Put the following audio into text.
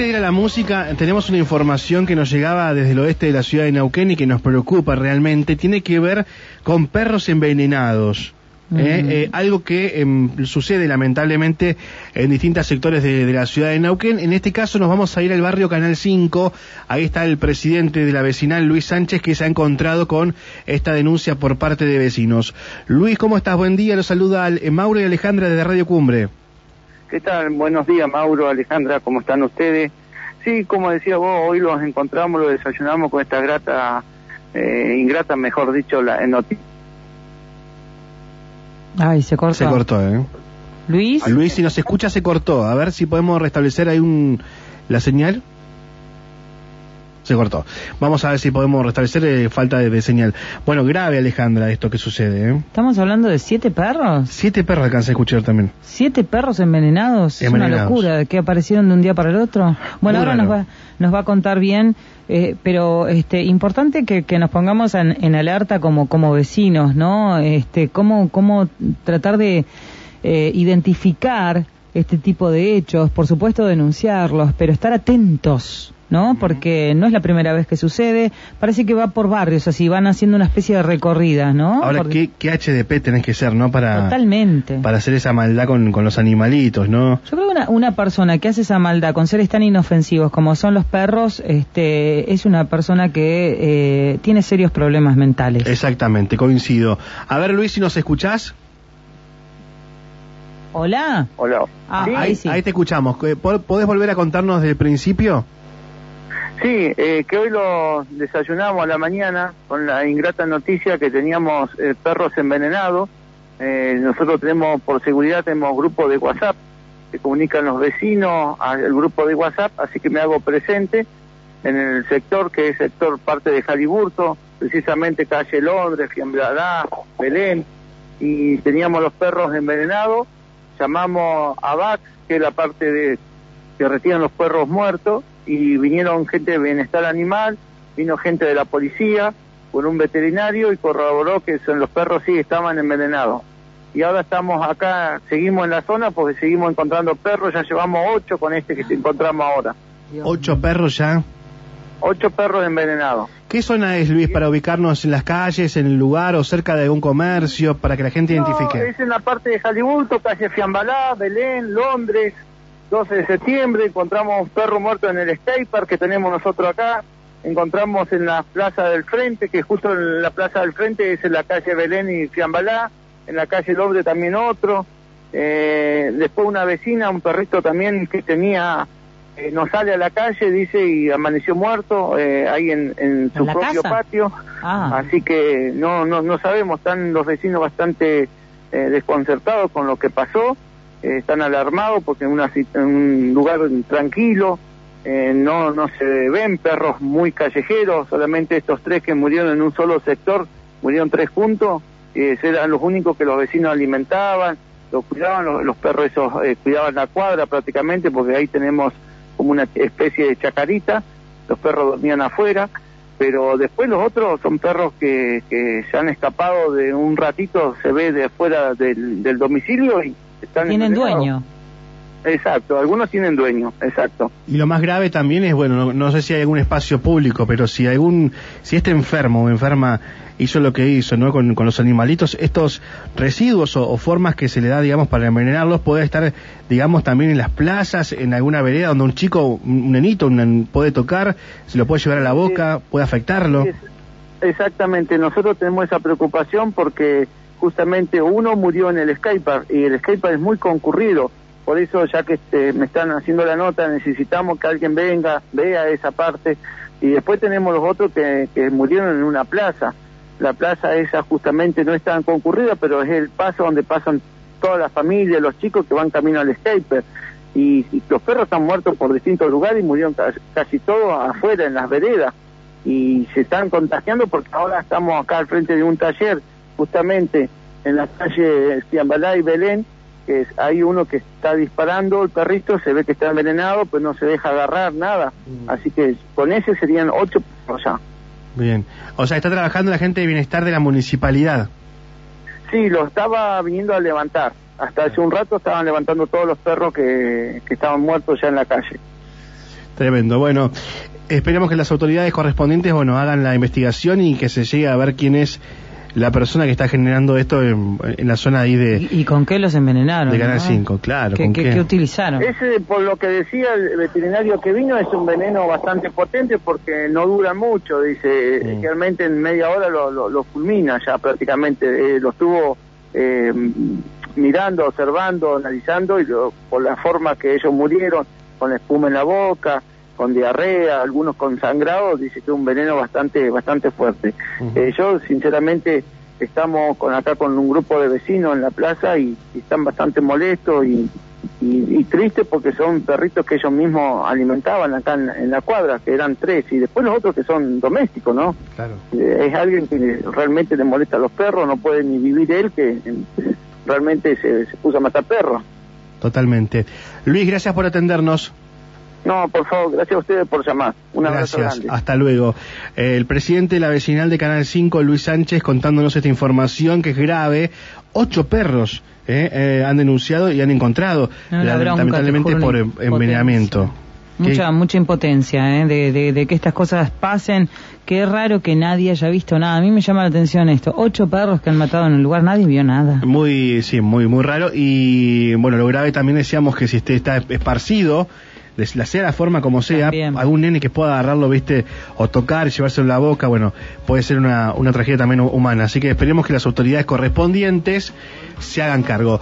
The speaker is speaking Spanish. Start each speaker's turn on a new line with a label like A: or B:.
A: antes de ir a la música, tenemos una información que nos llegaba desde el oeste de la ciudad de Neuquén y que nos preocupa realmente. Tiene que ver con perros envenenados. ¿eh? Eh, algo que em, sucede lamentablemente en distintos sectores de, de la ciudad de Neuquén. En este caso nos vamos a ir al barrio Canal 5. Ahí está el presidente de la vecinal, Luis Sánchez, que se ha encontrado con esta denuncia por parte de vecinos. Luis, ¿cómo estás? Buen día. Los saluda al- eh, Mauro y Alejandra de Radio Cumbre.
B: ¿Qué tal? Buenos días, Mauro, Alejandra, ¿cómo están ustedes? Sí, como decía vos, hoy los encontramos, los desayunamos con esta grata, eh, ingrata, mejor dicho, la noticia.
C: Ay, se cortó.
A: Se cortó, ¿eh?
C: Luis.
A: A Luis, si nos escucha, se cortó. A ver si podemos restablecer ahí un, la señal. Se cortó. Vamos a ver si podemos restablecer eh, falta de, de señal. Bueno, grave, Alejandra, esto que sucede. ¿eh?
C: Estamos hablando de siete perros.
A: Siete perros alcancé a escuchar también.
C: Siete perros envenenados. Es una locura. Que aparecieron de un día para el otro. Bueno,
A: Muy
C: ahora nos va, nos va a contar bien. eh, pero este importante que, que nos pongamos en, en alerta como como vecinos, ¿no? Este, cómo cómo tratar de eh, identificar este tipo de hechos, por supuesto denunciarlos, pero estar atentos, ¿no? Porque no es la primera vez que sucede, parece que va por barrios, así van haciendo una especie de recorridas, ¿no?
A: Ahora,
C: Porque-
A: ¿qué, ¿qué HDP tenés que ser, no? Para,
C: Totalmente.
A: para hacer esa maldad con, con los animalitos, ¿no?
C: Yo creo que una, una persona que hace esa maldad con seres tan inofensivos como son los perros, este, es una persona que eh, tiene serios problemas mentales.
A: Exactamente, coincido. A ver, Luis, si nos escuchás.
C: Hola.
B: Hola.
C: Ah,
B: sí,
C: ahí sí.
A: Ahí te escuchamos. Eh, ¿pod- ¿Podés volver a contarnos del principio?
B: Sí, eh, que hoy los desayunamos a la mañana con la ingrata noticia que teníamos eh, perros envenenados. Eh, nosotros tenemos, por seguridad, tenemos grupo de WhatsApp que comunican los vecinos al grupo de WhatsApp, así que me hago presente en el sector que es sector parte de Jaliburto, precisamente calle Londres, Fiambladá, Belén, y teníamos los perros envenenados, llamamos a VAX, que es la parte de que retiran los perros muertos, y vinieron gente de bienestar animal, vino gente de la policía, con un veterinario y corroboró que son, los perros sí estaban envenenados. Y ahora estamos acá, seguimos en la zona porque seguimos encontrando perros, ya llevamos ocho con este que encontramos ahora.
A: Ocho perros ya.
B: Ocho perros envenenados.
A: ¿Qué zona es, Luis, para ubicarnos en las calles, en el lugar o cerca de algún comercio, para que la gente
B: No,
A: identifique?
B: es en la parte de Hollywood, calle Fiambalá, Belén, Londres, 12 de septiembre, encontramos un perro muerto en el skatepark que tenemos nosotros acá, encontramos en la plaza del frente, que justo en la plaza del frente es en la calle Belén y Fiambalá, en la calle Londres también otro, eh, después una vecina, un perrito también que tenía, eh, no sale a la calle, dice, y amaneció muerto eh, ahí en, en su propio
C: casa?
B: patio.
C: Ah,
B: Así que no, no, no sabemos, están los vecinos bastante eh, desconcertados con lo que pasó, eh, están alarmados porque en, una, en un lugar tranquilo eh, no, no se ven perros muy callejeros, solamente estos tres que murieron en un solo sector, murieron tres juntos, eran los únicos que los vecinos alimentaban, los cuidaban, los, los perros esos eh, cuidaban la cuadra prácticamente porque ahí tenemos como una especie de chacarita, los perros dormían afuera, pero después los otros son perros que, que se han escapado de un ratito, se ve de afuera del, del domicilio y están
C: tienen dueño.
B: Exacto, algunos tienen dueño, exacto.
A: Y lo más grave también es, bueno, no, no sé si hay algún espacio público, pero si algún, si este enfermo o enferma hizo lo que hizo, ¿no? Con, con los animalitos, estos residuos o, o formas que se le da, digamos, para envenenarlos, puede estar, digamos, también en las plazas, en alguna vereda donde un chico, un nenito, un puede tocar, se lo puede llevar a la boca, puede afectarlo.
B: Exactamente, nosotros tenemos esa preocupación porque justamente uno murió en el skatepark y el skatepark es muy concurrido. Por eso, ya que este, me están haciendo la nota, necesitamos que alguien venga, vea esa parte. Y después tenemos los otros que, que murieron en una plaza. La plaza esa justamente no es tan concurrida, pero es el paso donde pasan toda la familia, los chicos que van camino al skatepark. Y, los perros están muertos por distintos lugares y murieron ca- casi todos afuera, en las veredas y se están contagiando porque ahora estamos acá al frente de un taller, justamente en la calle Fiambalá y Belén, que es- hay uno que está disparando, el perrito se ve que está envenenado, pues no se deja agarrar nada. Así que con ese serían ocho perros ya.
A: Bien. O sea, está trabajando la gente de bienestar de la municipalidad.
B: Sí, lo estaba viniendo a levantar. Hasta hace un rato estaban levantando todos los perros que, que estaban muertos ya en la calle.
A: Tremendo. Bueno, esperemos que las autoridades correspondientes, bueno, hagan la investigación y que se llegue a ver quién es la persona que está generando esto en, la zona ahí de...
C: ¿Y, con qué los envenenaron?
A: De Canal 5, claro.
C: ¿Qué, qué, utilizaron?
B: Ese, por lo que decía el veterinario que vino, es un veneno bastante potente porque no dura mucho, dice, realmente en media hora lo, lo, fulmina ya prácticamente, eh, lo estuvo eh, mirando, observando, analizando y por la forma que ellos murieron, con espuma en la boca, con diarrea, algunos con sangrado, dice que es un veneno bastante bastante fuerte. Eh, yo sinceramente estamos con acá con un grupo de vecinos en la plaza y, están bastante molestos y, y, tristes porque son perritos que ellos mismos alimentaban acá en, la cuadra, que eran tres, y después los otros que son domésticos, ¿no?
A: Claro.
B: Eh, es alguien que realmente le molesta a los perros, no puede ni vivir él, que realmente se, se puso a matar perros.
A: Totalmente. Luis, gracias por atendernos.
B: No, por favor, gracias a ustedes por llamar. Un abrazo
A: gracias, hasta luego. el presidente de la vecinal de Canal 5, Luis Sánchez, contándonos esta información que es grave. Ocho perros eh, eh, han denunciado y han encontrado, lamentablemente por envenenamiento.
C: Mucha, mucha impotencia ¿eh? de, de, que estas cosas pasen. Qué raro que nadie haya visto nada. A mí me llama la atención esto. Ocho perros que han matado en el lugar, nadie vio nada.
A: Muy, sí, muy, muy raro. Y bueno, lo grave también decíamos que si este está esparcido, de la sea la forma como sea, algún nene que pueda agarrarlo, viste, o tocar, y llevárselo en la boca, bueno, puede ser una, una tragedia también humana. Así que esperemos que las autoridades correspondientes se hagan cargo.